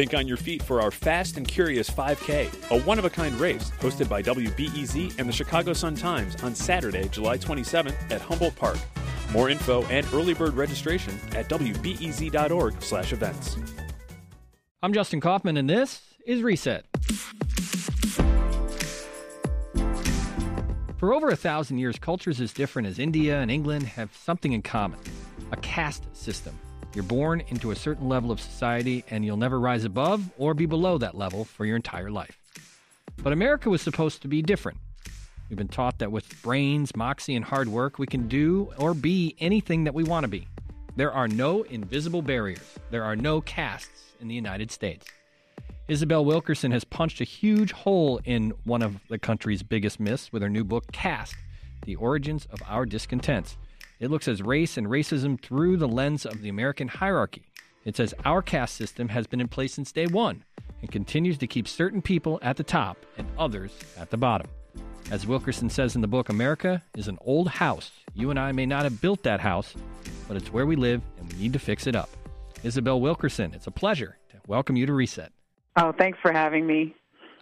Think on your feet for our Fast and Curious 5K, a one of a kind race hosted by WBEZ and the Chicago Sun Times on Saturday, July 27th at Humboldt Park. More info and early bird registration at wbez.org/events. I'm Justin Kaufmann and this is Reset. For over a thousand years, cultures as different as India and England have something in common a caste system. You're born into a certain level of society, and you'll never rise above or be below that level for your entire life. But America was supposed to be different. We've been taught that with brains, moxie, and hard work, we can do or be anything that we want to be. There are no invisible barriers, there are no castes in the United States. Isabel Wilkerson has punched a huge hole in one of the country's biggest myths with her new book, Caste The Origins of Our Discontents. It looks at race and racism through the lens of the American hierarchy. It says our caste system has been in place since day one and continues to keep certain people at the top and others at the bottom. As Wilkerson says in the book, America is an old house. You and I may not have built that house, but it's where we live and we need to fix it up. Isabel Wilkerson, it's a pleasure to welcome you to Reset. Oh, thanks for having me.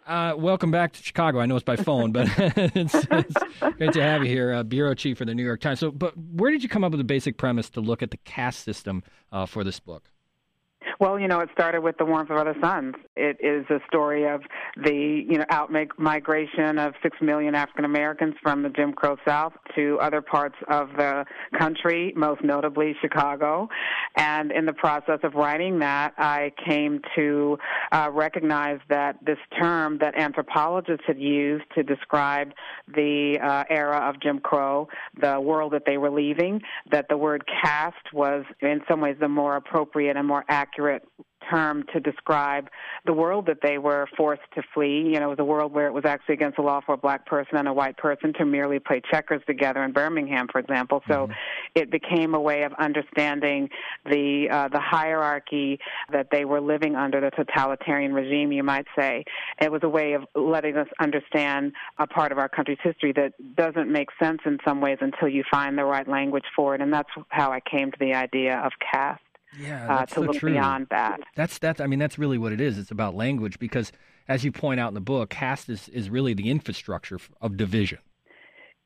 Uh, welcome back to Chicago. I know it's by phone, but it's, it's, great to have you here, uh, bureau chief for the New York Times. So, but where did you come up with the basic premise to look at the caste system uh, for this book? Well, you know, it started with the warmth of other suns. It is a story of the, you know, out migration of six million African Americans from the Jim Crow South to other parts of the country, most notably Chicago. And in the process of writing that, I came to uh, recognize that this term that anthropologists had used to describe the uh, era of Jim Crow, the world that they were leaving, that the word caste was in some ways the more appropriate and more accurate accurate term to describe the world that they were forced to flee. You know, a world where it was actually against the law for a black person and a white person to merely play checkers together in Birmingham, for example. So mm-hmm. it became a way of understanding the uh, the hierarchy that they were living under, the totalitarian regime, you might say. It was a way of letting us understand a part of our country's history that doesn't make sense in some ways until you find the right language for it. And that's how I came to the idea of caste yeah, uh, to so look true. beyond that. That's that. I mean, that's really what it is. It's about language because, as you point out in the book, caste is, is really the infrastructure of division.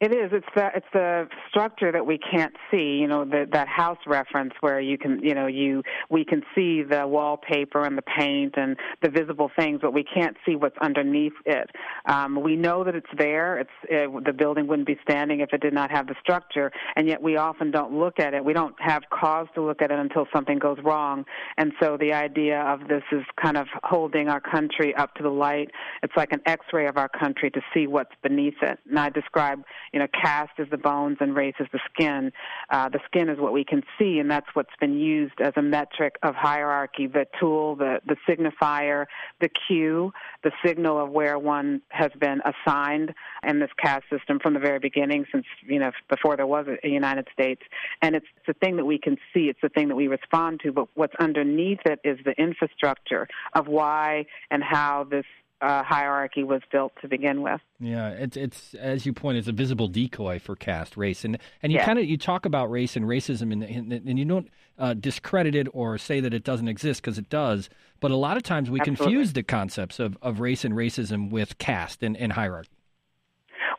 It is. It's the it's the structure that we can't see. You know, the, that house reference where you can, you know, you we can see the wallpaper and the paint and the visible things, but we can't see what's underneath it. Um, we know that it's there. It's it, the building wouldn't be standing if it did not have the structure, and yet we often don't look at it. We don't have cause to look at it until something goes wrong. And so the idea of this is kind of holding our country up to the light. It's like an X-ray of our country to see what's beneath it. And I describe you know, caste is the bones and race is the skin. Uh, the skin is what we can see, and that's what's been used as a metric of hierarchy. The tool, the the signifier, the cue, the signal of where one has been assigned in this caste system from the very beginning, since you know before there was a United States. And it's the thing that we can see. It's the thing that we respond to. But what's underneath it is the infrastructure of why and how this uh, hierarchy was built to begin with. Yeah, it's it's as you point, it's a visible decoy for caste race, and and you kind of you talk about race and racism, and and, and you don't uh, discredit it or say that it doesn't exist because it does. But a lot of times we Absolutely. confuse the concepts of, of race and racism with caste and, and hierarchy.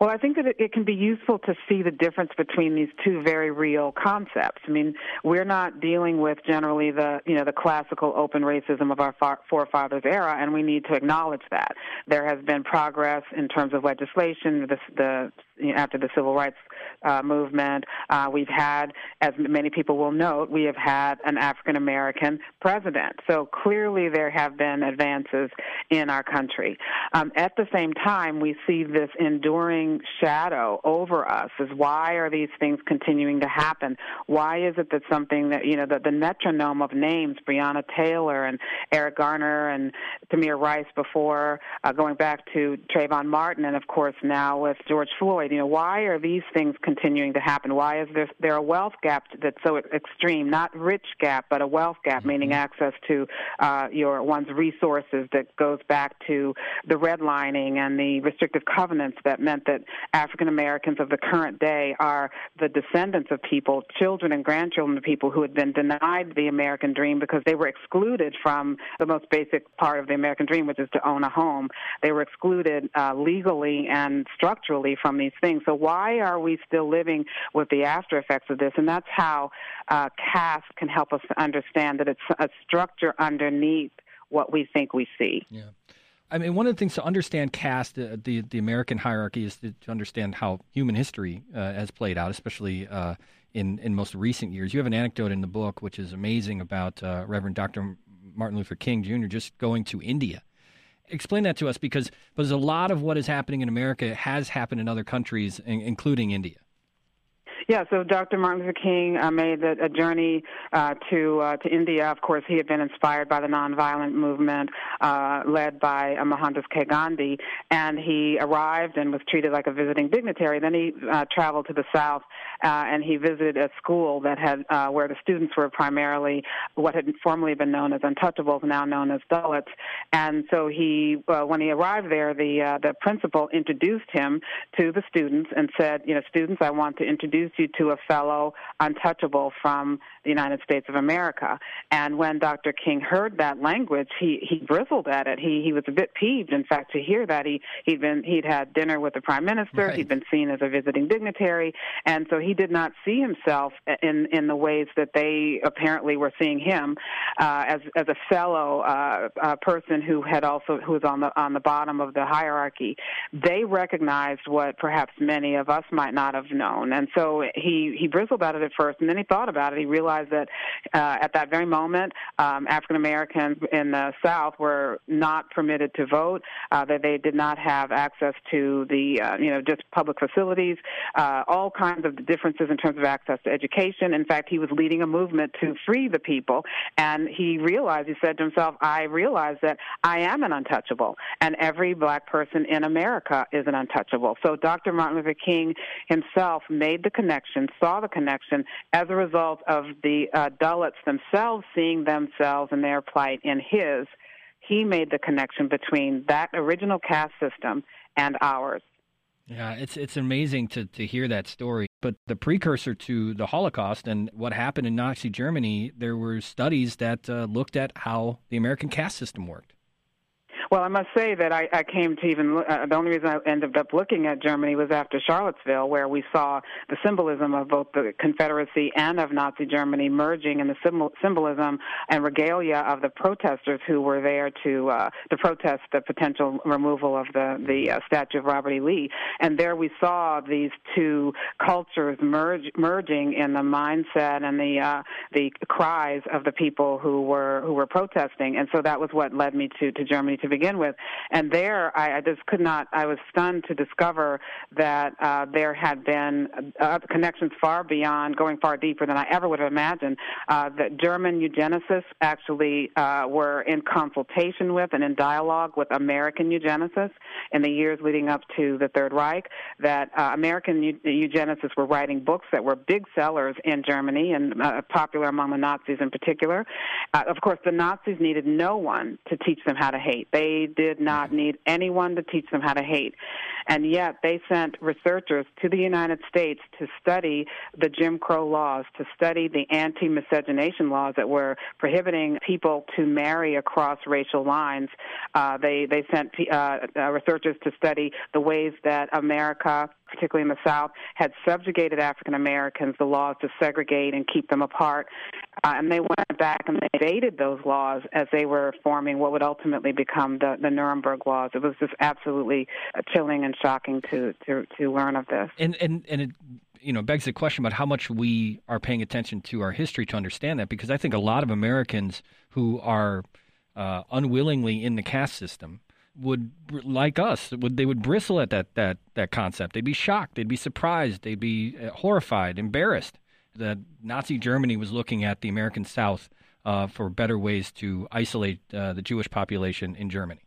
Well, I think that it, can be useful to see the difference between these two very real concepts. I mean, we're not dealing with generally the you know the classical open racism of our forefathers era, and we need to acknowledge that there has been progress in terms of legislation. The, the after the civil rights uh, movement, uh, we've had, as many people will note, we have had an African American president. So clearly, there have been advances in our country. Um, at the same time, we see this enduring shadow over us. Is why are these things continuing to happen? Why is it that something that you know the, the metronome of names, Breonna Taylor and Eric Garner and Tamir Rice, before uh, going back to Trayvon Martin, and of course now with George Floyd you know, why are these things continuing to happen? Why is there there a wealth gap that's so extreme? Not rich gap, but a wealth gap, mm-hmm. meaning access to uh, your one's resources that goes back to the redlining and the restrictive covenants that meant that African Americans of the current day are the descendants of people, children and grandchildren of people who had been denied the American dream because they were excluded from the most basic part of the American dream, which is to own a home. They were excluded uh, legally and structurally from these things. So why are we still living with the after effects of this? And that's how uh, caste can help us understand that it's a structure underneath what we think we see. Yeah. I mean, one of the things to understand caste, uh, the the American hierarchy, is to, to understand how human history uh, has played out, especially uh, in in most recent years. You have an anecdote in the book which is amazing about uh, Reverend Dr. Martin Luther King Jr. just going to India. Explain that to us, because because a lot of what is happening in America has happened in other countries, including India. Yeah, so Dr. Martin Luther King uh, made a, a journey uh, to uh, to India. Of course, he had been inspired by the nonviolent movement uh, led by uh, Mohandas K. Gandhi, and he arrived and was treated like a visiting dignitary. Then he uh, traveled to the south, and he visited a school that had where the students were primarily what had formerly been known as untouchables, now known as Dalits. And so he, when he arrived there, the the principal introduced him to the students and said, you know, students, I want to introduce you to a fellow untouchable from the United States of America. And when Dr. King heard that language, he he bristled at it. He he was a bit peeved, in fact, to hear that he he'd been he'd had dinner with the prime minister. Right. He'd been seen as a visiting dignitary, and so he did not see himself in in the ways that they apparently were seeing him uh, as as a fellow uh, uh, person who had also who was on the on the bottom of the hierarchy. They recognized what perhaps many of us might not have known, and so he he bristled about it at first, and then he thought about it. He realized that uh, at that very moment, um, African Americans in the South were not permitted to vote. Uh, that they did not have access to the uh, you know just public facilities, uh, all kinds of differences in terms of access to education. In fact, he was leading a movement to free the people, and he realized he said to himself, "I realize that I am an untouchable, and every black person in America is an untouchable." So Dr. Martin Luther King himself made the connection connection, saw the connection as a result of the uh, Dalits themselves seeing themselves and their plight in his. He made the connection between that original caste system and ours. Yeah, it's it's amazing to, to hear that story. But the precursor to the Holocaust and what happened in Nazi Germany, there were studies that uh, looked at how the American caste system worked. Well, I must say that I, I came to even uh, the only reason I ended up looking at Germany was after Charlottesville, where we saw the symbolism of both the Confederacy and of Nazi Germany merging in the symbol, symbolism and regalia of the protesters who were there to uh, to protest the potential removal of the the uh, statue of Robert E. Lee. And there we saw these two cultures merge merging in the mindset and the uh, the cries of the people who were who were protesting. And so that was what led me to to Germany to begin begin with. And there, I, I just could not. I was stunned to discover that uh, there had been uh, connections far beyond, going far deeper than I ever would have imagined. Uh, that German eugenicists actually uh, were in consultation with and in dialogue with American eugenicists in the years leading up to the Third Reich. That uh, American eugenicists were writing books that were big sellers in Germany and uh, popular among the Nazis in particular. Uh, of course, the Nazis needed no one to teach them how to hate. They they did not need anyone to teach them how to hate. And yet they sent researchers to the United States to study the Jim Crow laws, to study the anti miscegenation laws that were prohibiting people to marry across racial lines. Uh, they, they sent uh, uh, researchers to study the ways that America particularly in the South, had subjugated African Americans, the laws to segregate and keep them apart. Uh, and they went back and they evaded those laws as they were forming what would ultimately become the, the Nuremberg laws. It was just absolutely chilling and shocking to, to, to learn of this. And, and, and it you know begs the question about how much we are paying attention to our history to understand that because I think a lot of Americans who are uh, unwillingly in the caste system would like us would they would bristle at that that that concept. They'd be shocked. They'd be surprised. They'd be uh, horrified embarrassed that Nazi Germany was looking at the American South uh, for better ways to isolate uh, the Jewish population in Germany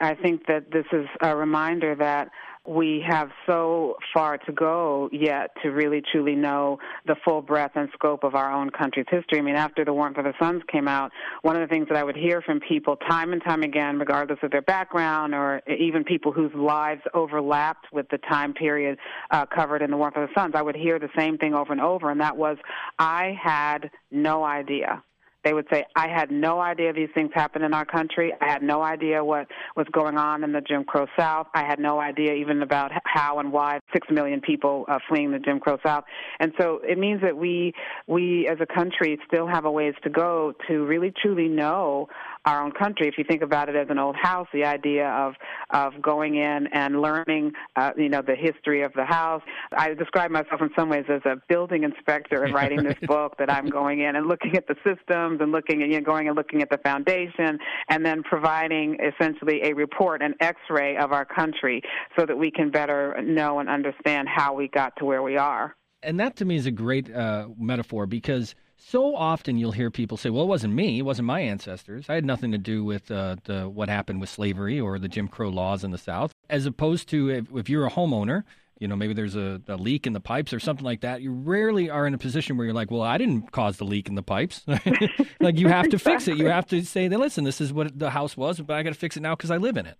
I think that this is a reminder that we have so far to go yet to really truly know the full breadth and scope of our own country's history. I mean, after The Warmth of the Suns came out, one of the things that I would hear from people time and time again, regardless of their background or even people whose lives overlapped with the time period uh, covered in The Warmth of the Suns, I would hear the same thing over and over, and that was, I had no idea they would say, I had no idea these things happened in our country. I had no idea what was going on in the Jim Crow South. I had no idea even about how and why six million people uh, fleeing the Jim Crow South. And so it means that we, we as a country still have a ways to go to really truly know our own country. If you think about it as an old house, the idea of of going in and learning, uh, you know, the history of the house. I describe myself in some ways as a building inspector in writing this book. That I'm going in and looking at the systems and looking at you know, going and looking at the foundation, and then providing essentially a report, an X-ray of our country, so that we can better know and understand how we got to where we are. And that to me is a great uh, metaphor because so often you'll hear people say, "Well, it wasn't me. It wasn't my ancestors. I had nothing to do with uh, the what happened with slavery or the Jim Crow laws in the South." As opposed to if, if you're a homeowner, you know, maybe there's a, a, leak in the pipes or something like that. You rarely are in a position where you're like, "Well, I didn't cause the leak in the pipes." like you have to fix it. You have to say, "Listen, this is what the house was, but I got to fix it now because I live in it."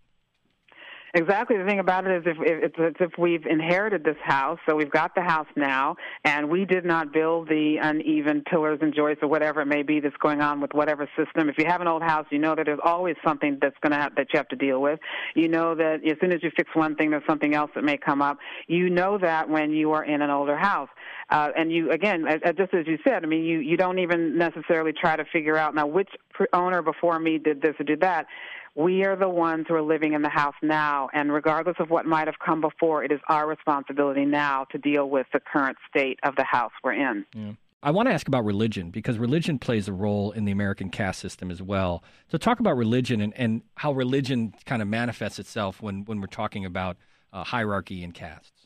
Exactly. The thing about it is, if it's, it's if we've inherited this house, so we've got the house now, and we did not build the uneven pillars and joists or whatever it may be that's going on with whatever system. If you have an old house, you know that there's always something that's going to that you have to deal with. You know that as soon as you fix one thing, there's something else that may come up. You know that when you are in an older house. Uh, and you again, just as you said, I mean, you you don't even necessarily try to figure out now which owner before me did this or did that we are the ones who are living in the house now, and regardless of what might have come before, it is our responsibility now to deal with the current state of the house we're in. Yeah. I want to ask about religion because religion plays a role in the American caste system as well. So, talk about religion and, and how religion kind of manifests itself when, when we're talking about uh, hierarchy and castes.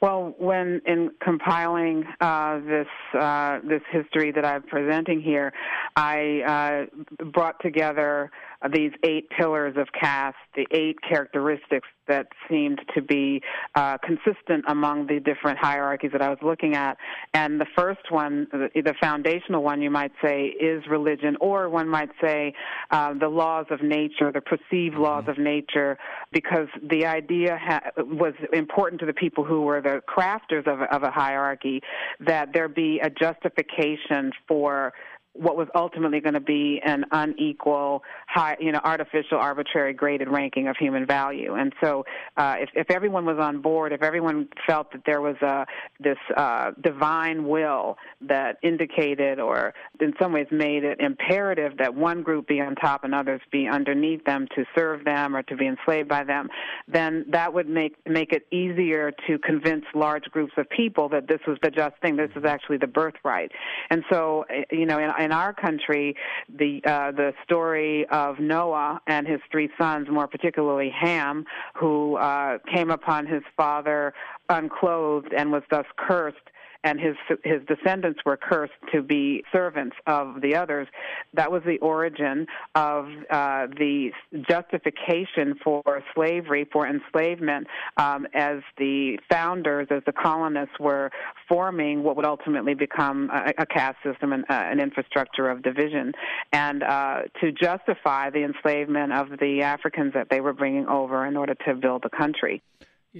Well, when in compiling uh, this uh, this history that I'm presenting here, I uh, brought together these eight pillars of caste, the eight characteristics that seemed to be uh, consistent among the different hierarchies that I was looking at. And the first one, the, foundational one, you might say, is religion, or one might say uh, the laws of nature, the perceived mm-hmm. laws of nature, because the idea ha- was important to the people who were the crafters of, of a hierarchy that there be a justification for what was ultimately going to be an unequal, high, you know, artificial, arbitrary graded ranking of human value. And so, uh, if, if everyone was on board, if everyone felt that there was a this uh, divine will that indicated, or in some ways made it imperative that one group be on top and others be underneath them to serve them or to be enslaved by them, then that would make make it easier to convince large groups of people that this was the just thing. This is actually the birthright. And so, eh, you know, in, in our country, the uh, the story of Noah and his three sons, more particularly Ham, who uh, came upon his father unclothed and was thus cursed and his his descendants were cursed to be servants of the others. That was the origin of uh, the justification for slavery, for enslavement, um, as the founders, as the colonists were forming what would ultimately become a, a caste system and uh, an infrastructure of division, and uh, to justify the enslavement of the Africans that they were bringing over in order to build the country.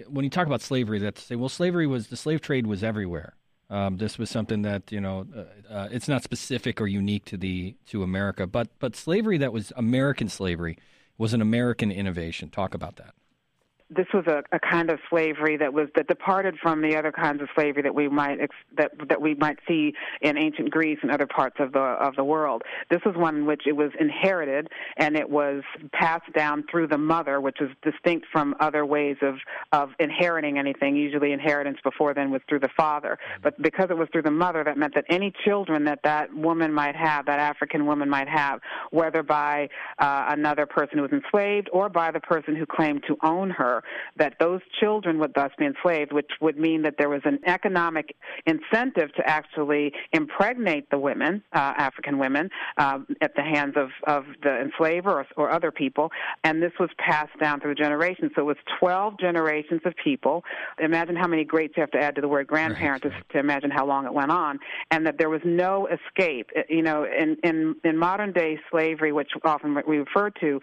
When you talk about slavery, that's say, well, slavery was the slave trade was everywhere. Um, this was something that you know uh, uh, it's not specific or unique to the to America, but but slavery that was American slavery was an American innovation. Talk about that this was a, a kind of slavery that was that departed from the other kinds of slavery that we might ex, that that we might see in ancient Greece and other parts of the of the world. This was one in which it was inherited and it was passed down through the mother, which is distinct from other ways of of inheriting anything. Usually, inheritance before then was through the father, but because it was through the mother, that meant that any children that that woman might have, that African woman might have, whether by uh, another person who was enslaved or by the person who claimed to own her that those children would thus be enslaved, which would mean that there was an economic incentive to actually impregnate the women, uh, African women, um, at the hands of, of the enslaver or, or other people, and this was passed down through generations. So it was 12 generations of people. Imagine how many greats you have to add to the word grandparent right. to, to imagine how long it went on, and that there was no escape. You know, in, in, in modern day slavery, which often we refer to,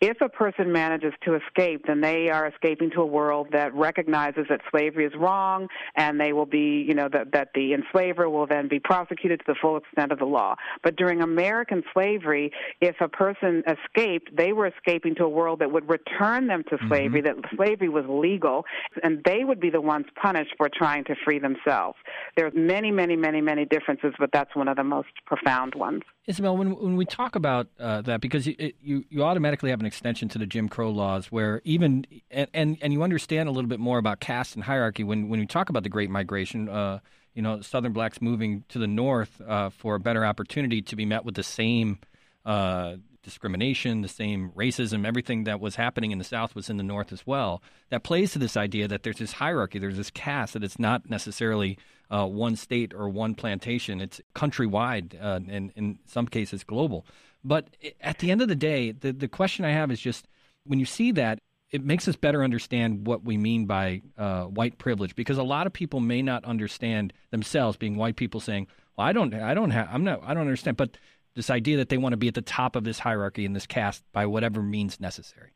if a person manages to escape, then they are escaping to a world that recognizes that slavery is wrong, and they will be, you know, that, that the enslaver will then be prosecuted to the full extent of the law. But during American slavery, if a person escaped, they were escaping to a world that would return them to slavery, mm-hmm. that slavery was legal, and they would be the ones punished for trying to free themselves. There's many, many, many, many differences, but that's one of the most profound ones. Isabel, when when we talk about uh, that, because you, you you automatically have an extension to the Jim Crow laws, where even and, and, you understand a little bit more about caste and hierarchy when when you talk about the Great Migration. Uh, you know, Southern blacks moving to the north uh, for a better opportunity to be met with the same uh, discrimination, the same racism, everything that was happening in the South was in the North as well. That plays to this idea that there's this hierarchy, there's this caste, that it's not necessarily uh, one state or one plantation. It's countrywide, uh, and in some cases global. But at the end of the day, the, the question I have is just when you see that, it makes us better understand what we mean by uh, white privilege because a lot of people may not understand themselves being white people saying, "Well, I don't, I don't have, I'm not, I don't understand." But this idea that they want to be at the top of this hierarchy in this caste by whatever means necessary.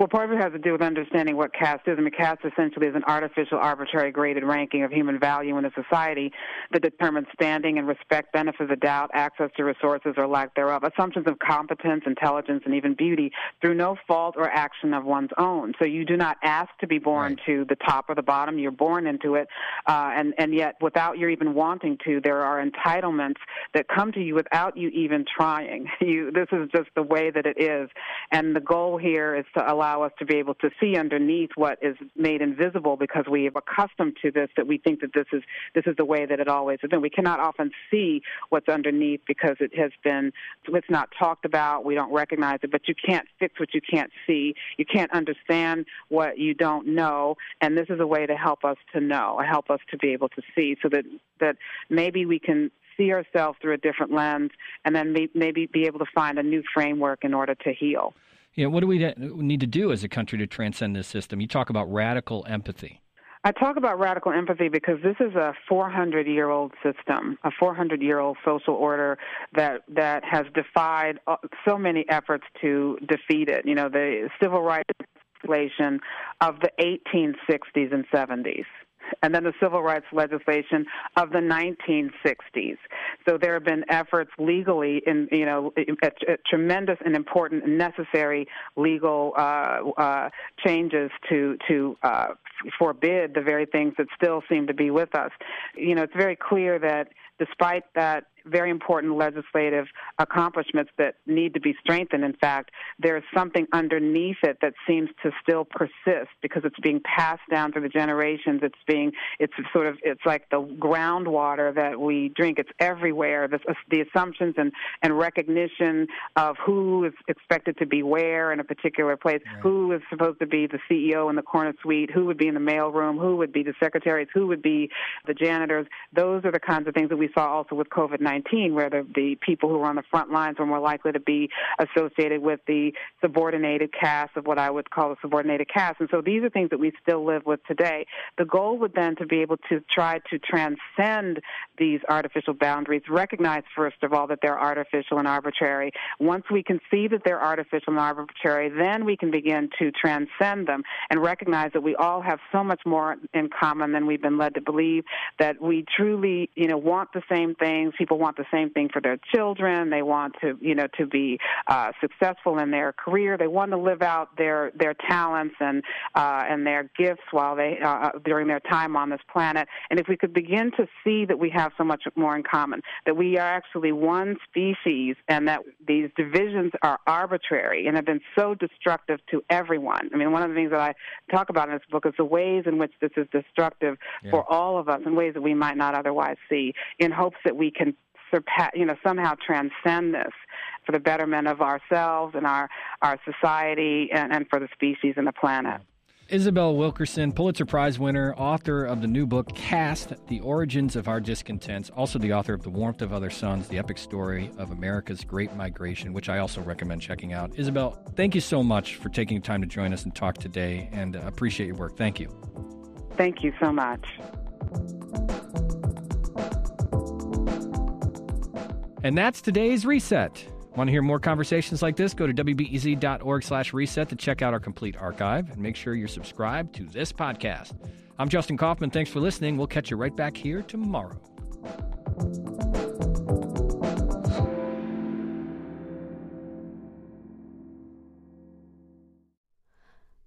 Well, part of it has to do with understanding what caste is. I mean, caste essentially is an artificial, arbitrary graded ranking of human value in a society that determines standing and respect, benefits of doubt, access to resources or lack thereof, assumptions of competence, intelligence, and even beauty through no fault or action of one's own. So you do not ask to be born right. to the top or the bottom. You're born into it, uh, and and yet without your even wanting to, there are entitlements that come to you without you even trying. You this is just the way that it is, and the goal here is to allow allow us to be able to see underneath what is made invisible because we have accustomed to this that we think that this is this is the way that it always has been. We cannot often see what's underneath because it has been it's not talked about. We don't recognize it, but you can't fix what you can't see. You can't understand what you don't know, and this is a way to help us to know, help us to be able to see, so that that maybe we can see ourselves through a different lens, and then maybe be able to find a new framework in order to heal. You know, what do we need to do as a country to transcend this system? You talk about radical empathy. I talk about radical empathy because this is a 400 year old system, a 400 year old social order that that has defied uh, so many efforts to defeat it. You know, the civil rights legislation of the 1860s and 70s and then the civil rights legislation of the 1960s. So there have been efforts legally in, you know, tremendous and important and necessary legal uh, uh, changes to to uh, forbid the very things that still seem to be with us. You know, it's very clear that despite that very important legislative accomplishments that need to be strengthened. In fact, there's something underneath it that seems to still persist because it's being passed down through the generations. It's being, it's sort of, it's like the groundwater that we drink. It's everywhere. The, the assumptions and, and recognition of who is expected to be where in a particular place, right. who is supposed to be the CEO in the corner suite, who would be in the mailroom, who would be the secretaries, who would be the janitors. Those are the kinds of things that we saw also with COVID 19 where the, the people who were on the front lines were more likely to be associated with the subordinated caste of what I would call the subordinated caste. And so these are things that we still live with today. The goal would then to be able to try to transcend these artificial boundaries, recognize, first of all, that they're artificial and arbitrary. Once we can see that they're artificial and arbitrary, then we can begin to transcend them and recognize that we all have so much more in common than we've been led to believe, that we truly, you know, want the same things. People want the same thing for their children. They want to, you know, to be uh, successful in their career. They want to live out their their talents and uh, and their gifts while they uh, uh, during their time on this planet. And if we could begin to see that we have so much more in common, that we are actually one species, and that these divisions are arbitrary and have been so destructive to everyone. I mean, one of the things that I talk about in this book is the ways in which this is destructive yeah. for all of us in ways that we might not otherwise see, in hopes that we can surpass, you know, somehow transcend this for the betterment of ourselves and our our society and, and for the species and the planet. Isabel Wilkerson, Pulitzer Prize winner, author of the new book Caste: The Origins of Our Discontents, also the author of The Warmth of Other Suns, the epic story of America's Great Migration, which I also recommend checking out. Isabel, thank you so much for taking time to join us and talk today, and uh, appreciate your work. Thank you. Thank you so much. And that's today's reset. Want to hear more conversations like this? Go to wbez.org slash reset to check out our complete archive and make sure you're subscribed to this podcast. I'm Justin Kaufmann. Thanks for listening. We'll catch you right back here tomorrow.